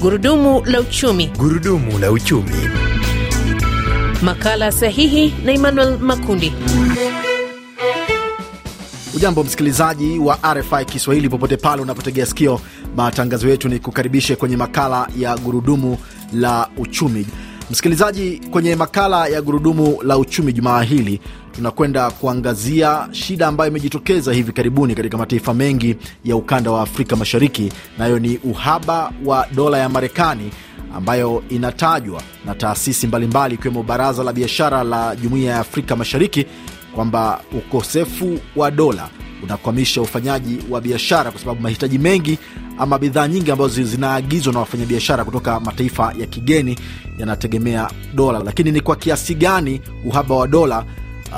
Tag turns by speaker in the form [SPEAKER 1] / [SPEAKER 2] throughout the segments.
[SPEAKER 1] Gurudumu la uchumi.
[SPEAKER 2] Gurudumu la uchumi.
[SPEAKER 1] Makala sahihi na Emmanuel Makundi.
[SPEAKER 3] Ujambo msikilizaji wa RFI Kiswahili popote pale unapotegea sikio matangazo yetu, ni kukaribishe kwenye makala ya gurudumu la uchumi. Msikilizaji, kwenye makala ya gurudumu la uchumi jumaa hili tunakwenda kuangazia shida ambayo imejitokeza hivi karibuni katika mataifa mengi ya ukanda wa Afrika Mashariki, nayo ni uhaba wa dola ya Marekani ambayo inatajwa na taasisi mbalimbali ikiwemo Baraza la Biashara la Jumuiya ya Afrika Mashariki kwamba ukosefu wa dola unakwamisha ufanyaji wa biashara, kwa sababu mahitaji mengi ama bidhaa nyingi ambazo zinaagizwa na wafanyabiashara kutoka mataifa ya kigeni yanategemea dola. Lakini ni kwa kiasi gani uhaba wa dola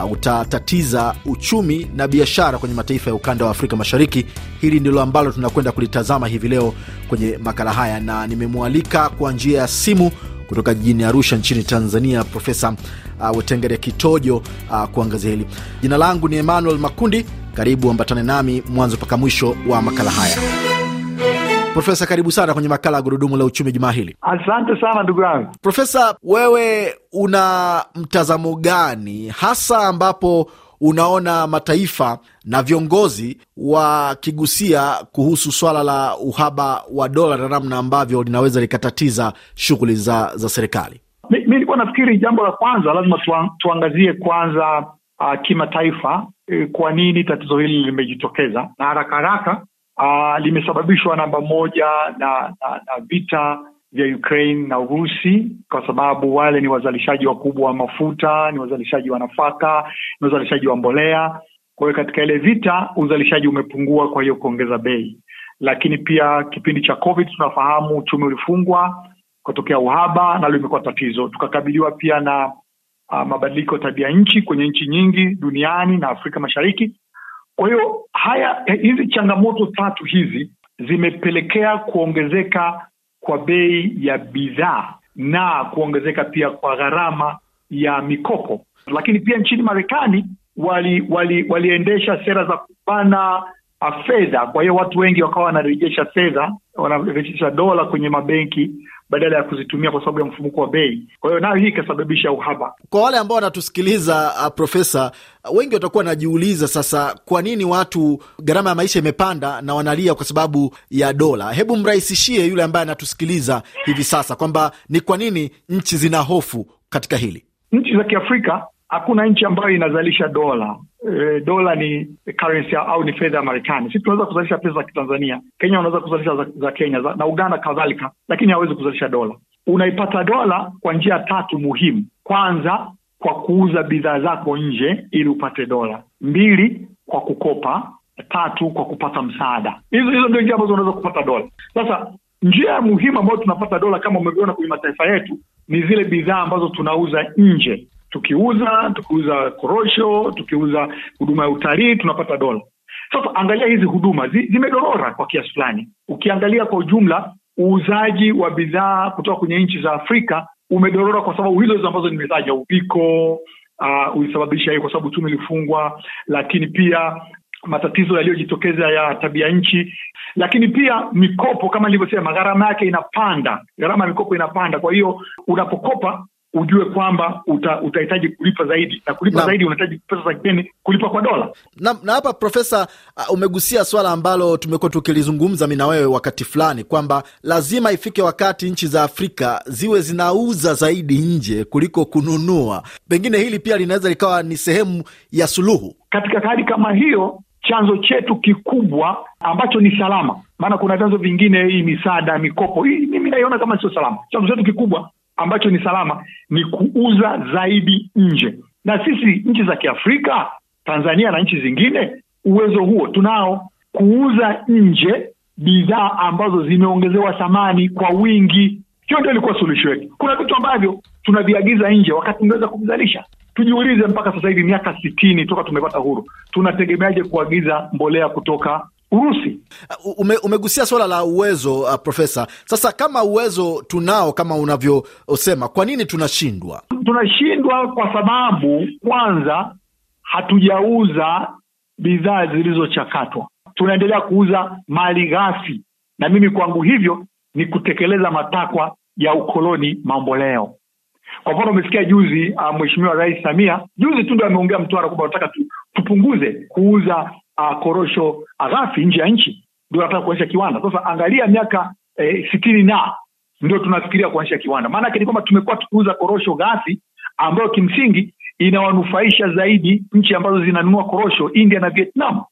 [SPEAKER 3] uh, utatatiza uchumi na biashara kwenye mataifa ya ukanda wa Afrika Mashariki? Hili ndilo ambalo tunakwenda kulitazama hivi leo kwenye makala haya, na nimemwalika kwa njia ya simu kutoka jijini Arusha nchini Tanzania, Profesa uh, Wetengere Kitojo uh, kuangazia hili. Jina langu ni Emmanuel Makundi. Karibu ambatane nami mwanzo mpaka mwisho wa makala haya. Profesa, karibu sana kwenye makala ya gurudumu la uchumi jumaa hili.
[SPEAKER 4] Asante sana ndugu yangu.
[SPEAKER 3] Profesa, wewe una mtazamo gani hasa ambapo unaona mataifa na viongozi wakigusia kuhusu swala la uhaba wa dola na namna ambavyo linaweza likatatiza shughuli za, za serikali?
[SPEAKER 4] Mi nilikuwa nafikiri jambo la kwanza lazima tuang, tuangazie kwanza uh, kimataifa eh, kwa nini tatizo hili limejitokeza na haraka haraka uh, limesababishwa namba moja na, na, na vita vya Ukraine na Urusi, kwa sababu wale ni wazalishaji wakubwa wa mafuta, ni wazalishaji wa nafaka, ni wazalishaji wa mbolea. Kwa hiyo katika ile vita uzalishaji umepungua, kwa hiyo kuongeza bei. Lakini pia kipindi cha COVID tunafahamu uchumi ulifungwa kutokea uhaba, nalo imekuwa tatizo. Tukakabiliwa pia na uh, mabadiliko ya tabia nchi kwenye nchi nyingi duniani na Afrika Mashariki. Kwa hiyo haya hizi changamoto tatu hizi zimepelekea kuongezeka kwa bei ya bidhaa na kuongezeka pia kwa gharama ya mikopo. Lakini pia nchini Marekani wali, wali, waliendesha sera za kubana fedha. Kwa hiyo watu wengi wakawa wanarejesha fedha, wanarejesha dola kwenye mabenki badala ya kuzitumia kwa sababu ya mfumuko wa bei. Kwa hiyo nayo hii ikasababisha uhaba.
[SPEAKER 3] Kwa wale ambao wanatusikiliza, uh, Profesa, uh, wengi watakuwa wanajiuliza sasa, kwa nini watu gharama ya maisha imepanda na wanalia kwa sababu ya dola? Hebu mrahisishie yule ambaye anatusikiliza hivi sasa kwamba ni kwa nini nchi zina hofu katika hili.
[SPEAKER 4] Nchi za Kiafrika hakuna nchi ambayo inazalisha dola. E, dola ni currency au ni fedha ya Marekani. Sisi tunaweza kuzalisha pesa za Kitanzania, Kenya unaweza kuzalisha za, za Kenya za, na Uganda kadhalika, lakini hawezi kuzalisha dola. Unaipata dola kwa njia tatu muhimu. Kwanza, kwa kuuza bidhaa zako nje ili upate dola. Mbili, kwa kukopa. Tatu, kwa kupata msaada. Hizo hizo ndio njia ambazo unaweza kupata dola. Sasa njia muhimu ambayo tunapata dola kama umevyoona kwenye mataifa yetu ni zile bidhaa ambazo tunauza nje tukiuza tukiuza korosho, tukiuza huduma ya utalii tunapata dola. Sasa angalia hizi huduma zi, zimedorora kwa kiasi fulani. Ukiangalia kwa ujumla, uuzaji wa bidhaa kutoka kwenye nchi za Afrika umedorora kwa sababu hizo ambazo nimetaja, uviko uh, ulisababisha hiyo, kwa sababu uchumi ulifungwa, lakini pia matatizo yaliyojitokeza ya tabia nchi, lakini pia mikopo, kama nilivyosema, gharama yake inapanda, gharama ya mikopo inapanda. Kwa hiyo unapokopa ujue kwamba utahitaji uta kulipa zaidi na kulipa na zaidi unahitaji pesa za kigeni kulipa kwa dola.
[SPEAKER 3] Na, na hapa Profesa, uh, umegusia swala ambalo tumekuwa tukilizungumza mi na wewe wakati fulani kwamba lazima ifike wakati nchi za Afrika ziwe zinauza zaidi nje kuliko kununua. Pengine hili pia linaweza likawa ni sehemu ya suluhu
[SPEAKER 4] katika hali kama hiyo. Chanzo chetu kikubwa ambacho ni salama, maana kuna vyanzo vingine, hii misaada, mikopo hii mimi naiona kama sio salama. Chanzo chetu kikubwa ambacho ni salama ni kuuza zaidi nje, na sisi nchi za Kiafrika, Tanzania na nchi zingine, uwezo huo tunao, kuuza nje bidhaa ambazo zimeongezewa thamani kwa wingi. Hiyo ndio ilikuwa suluhisho yetu. Kuna vitu ambavyo tunaviagiza nje wakati tungeweza kuvizalisha. Tujiulize, mpaka sasa hivi miaka sitini toka tumepata huru, tunategemeaje kuagiza mbolea kutoka Urusi.
[SPEAKER 3] Ume, umegusia swala la uwezo uh, Profesa. Sasa kama uwezo tunao kama unavyosema, kwa nini tunashindwa?
[SPEAKER 4] Tunashindwa kwa sababu kwanza hatujauza bidhaa zilizochakatwa, tunaendelea kuuza mali ghafi, na mimi kwangu hivyo ni kutekeleza matakwa ya ukoloni mamboleo. Kwa mfano umesikia juzi uh, Mheshimiwa Rais Samia juzi tu ndo ameongea Mtwara kwamba wanataka tu, tupunguze kuuza uh, korosho ghafi nje ya nchi, ndio wanataka kuanzisha kiwanda. Sasa angalia miaka eh, sitini na ndio tunafikiria kuanzisha kiwanda. Maanake ni kwamba tumekuwa tukiuza korosho ghafi ambayo kimsingi inawanufaisha zaidi nchi ambazo zinanunua korosho, India na Vietnam.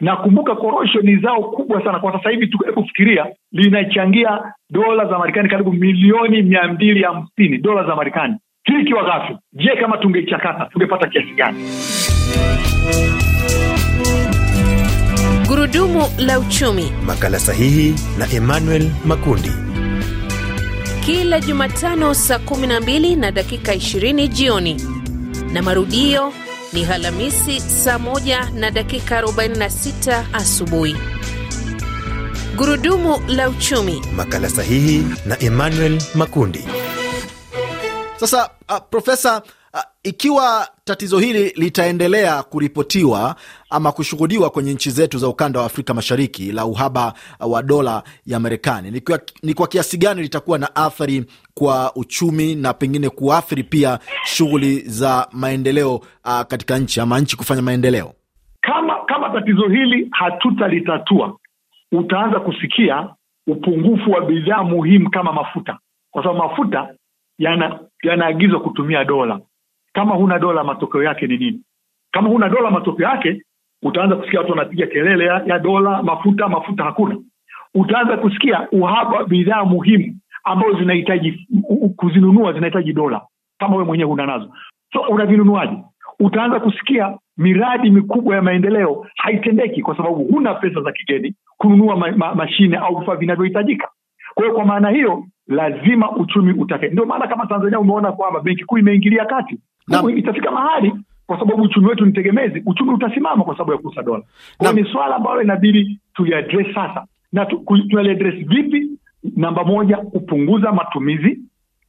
[SPEAKER 4] Na korosho ni zao kubwa sana kwa sasa hivi. Hebu fikiria, linachangia dola za Marekani karibu milioni mia mbili hamsini dola za Marekani, hii ikiwa ghafi. Je, kama tungeichakata tungepata kiasi gani?
[SPEAKER 1] Gurudumu la uchumi,
[SPEAKER 2] makala sahihi na Emmanuel Makundi,
[SPEAKER 1] kila Jumatano saa 12 na dakika 20 jioni na marudio ni Alhamisi saa 1 na dakika 46 asubuhi. Gurudumu la uchumi,
[SPEAKER 2] makala sahihi na Emmanuel Makundi.
[SPEAKER 3] Sasa uh, Profesa, ikiwa tatizo hili litaendelea kuripotiwa ama kushuhudiwa kwenye nchi zetu za ukanda wa Afrika Mashariki la uhaba wa dola ya Marekani, ni kwa, ni kwa kiasi gani litakuwa na athari kwa uchumi na pengine kuathiri pia shughuli za maendeleo uh, katika nchi ama nchi kufanya maendeleo?
[SPEAKER 4] Kama kama tatizo hili hatutalitatua, utaanza kusikia upungufu wa bidhaa muhimu kama mafuta, kwa sababu mafuta yana yanaagizwa kutumia dola. Kama huna dola, matokeo yake ni nini? Kama huna dola, matokeo yake utaanza kusikia watu wanapiga kelele ya, ya dola, mafuta, mafuta hakuna. Utaanza kusikia uhaba bidhaa muhimu ambazo zinahitaji kuzinunua, zinahitaji dola, kama wewe mwenyewe huna nazo, so unavinunuaje? Utaanza kusikia miradi mikubwa ya maendeleo haitendeki kwa sababu huna pesa za kigeni kununua ma, ma, mashine au vifaa vinavyohitajika. Kwa hiyo kwa maana hiyo lazima uchumi utake. Ndio maana kama Tanzania umeona kwamba benki kuu imeingilia kati na itafika mahali, kwa sababu uchumi wetu ni tegemezi, uchumi utasimama kwa sababu ya kuuza dola. Kwa ni swala ambalo inabidi tuliadress sasa, na tunaliadres vipi? Namba moja, kupunguza matumizi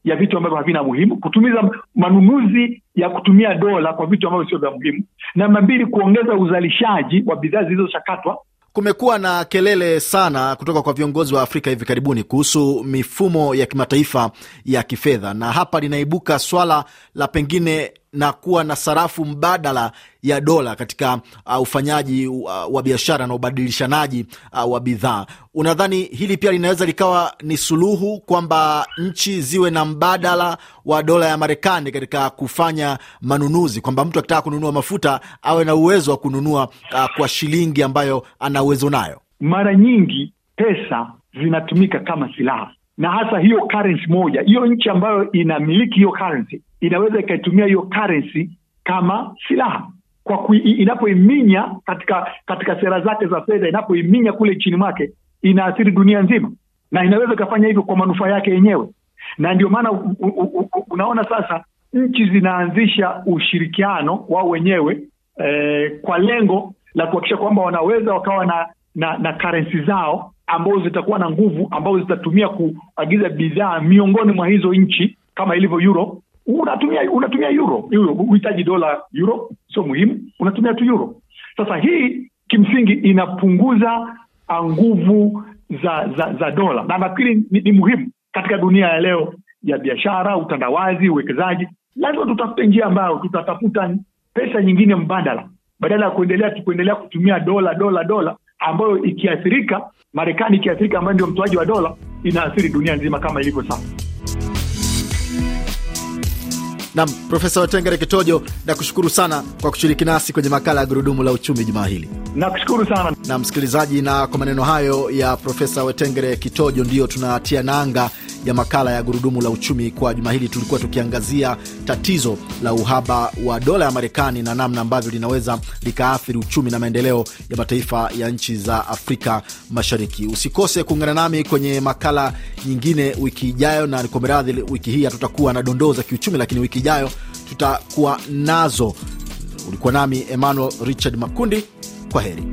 [SPEAKER 4] ya vitu ambavyo havina muhimu, kutumiza manunuzi ya kutumia dola kwa vitu ambavyo sio vya muhimu. Namba mbili, kuongeza uzalishaji wa bidhaa zilizochakatwa
[SPEAKER 3] Kumekuwa na kelele sana kutoka kwa viongozi wa Afrika hivi karibuni kuhusu mifumo ya kimataifa ya kifedha, na hapa linaibuka swala la pengine na kuwa na sarafu mbadala ya dola katika uh, ufanyaji uh, wa biashara na ubadilishanaji uh, wa bidhaa. Unadhani hili pia linaweza likawa ni suluhu kwamba nchi ziwe na mbadala wa dola ya Marekani katika kufanya manunuzi, kwamba mtu akitaka kununua mafuta awe na uwezo wa kununua uh, kwa shilingi ambayo ana uwezo nayo?
[SPEAKER 4] Mara nyingi pesa zinatumika kama silaha na hasa hiyo currency moja, hiyo nchi ambayo inamiliki hiyo currency inaweza ikaitumia hiyo currency kama silaha kwa inapoiminya katika katika sera zake za fedha, inapoiminya kule nchini mwake inaathiri dunia nzima, na inaweza ikafanya hivyo kwa manufaa yake yenyewe. Na ndio maana unaona sasa nchi zinaanzisha ushirikiano wao wenyewe eh, kwa lengo la kuhakikisha kwamba wanaweza wakawa na na, na currency zao ambazo zitakuwa na nguvu ambazo zitatumia kuagiza bidhaa miongoni mwa hizo nchi kama ilivyo euro. Unatumia unatumia euro, uhitaji dola euro, sio muhimu, unatumia tu euro. Sasa hii kimsingi inapunguza nguvu za za, za dola, na nafikiri ni, ni muhimu katika dunia ya leo ya biashara, utandawazi, uwekezaji. Lazima tutafute njia ambayo tutatafuta pesa nyingine mbadala, badala ya kuendelea kuendelea kutumia dola dola dola ambayo ikiathirika, Marekani ikiathirika, ambayo ndio mtoaji wa dola, inaathiri dunia nzima kama ilivyo sasa.
[SPEAKER 3] Nam Profesa Wetengere Kitojo, nakushukuru sana kwa kushiriki nasi kwenye makala ya Gurudumu la Uchumi jumaa hili.
[SPEAKER 4] Nakushukuru sana
[SPEAKER 3] na msikilizaji, na kwa maneno hayo ya Profesa Wetengere Kitojo ndiyo tunatia nanga ya makala ya Gurudumu la Uchumi kwa juma hili. Tulikuwa tukiangazia tatizo la uhaba wa dola ya Marekani na namna ambavyo linaweza likaathiri uchumi na maendeleo ya mataifa ya nchi za Afrika Mashariki. Usikose kuungana nami kwenye makala nyingine wiki ijayo, na nikomeradhi, radhi, wiki hii hatutakuwa na dondoo za kiuchumi, lakini wiki ijayo tutakuwa nazo. Ulikuwa nami Emmanuel Richard Makundi. Kwa heri.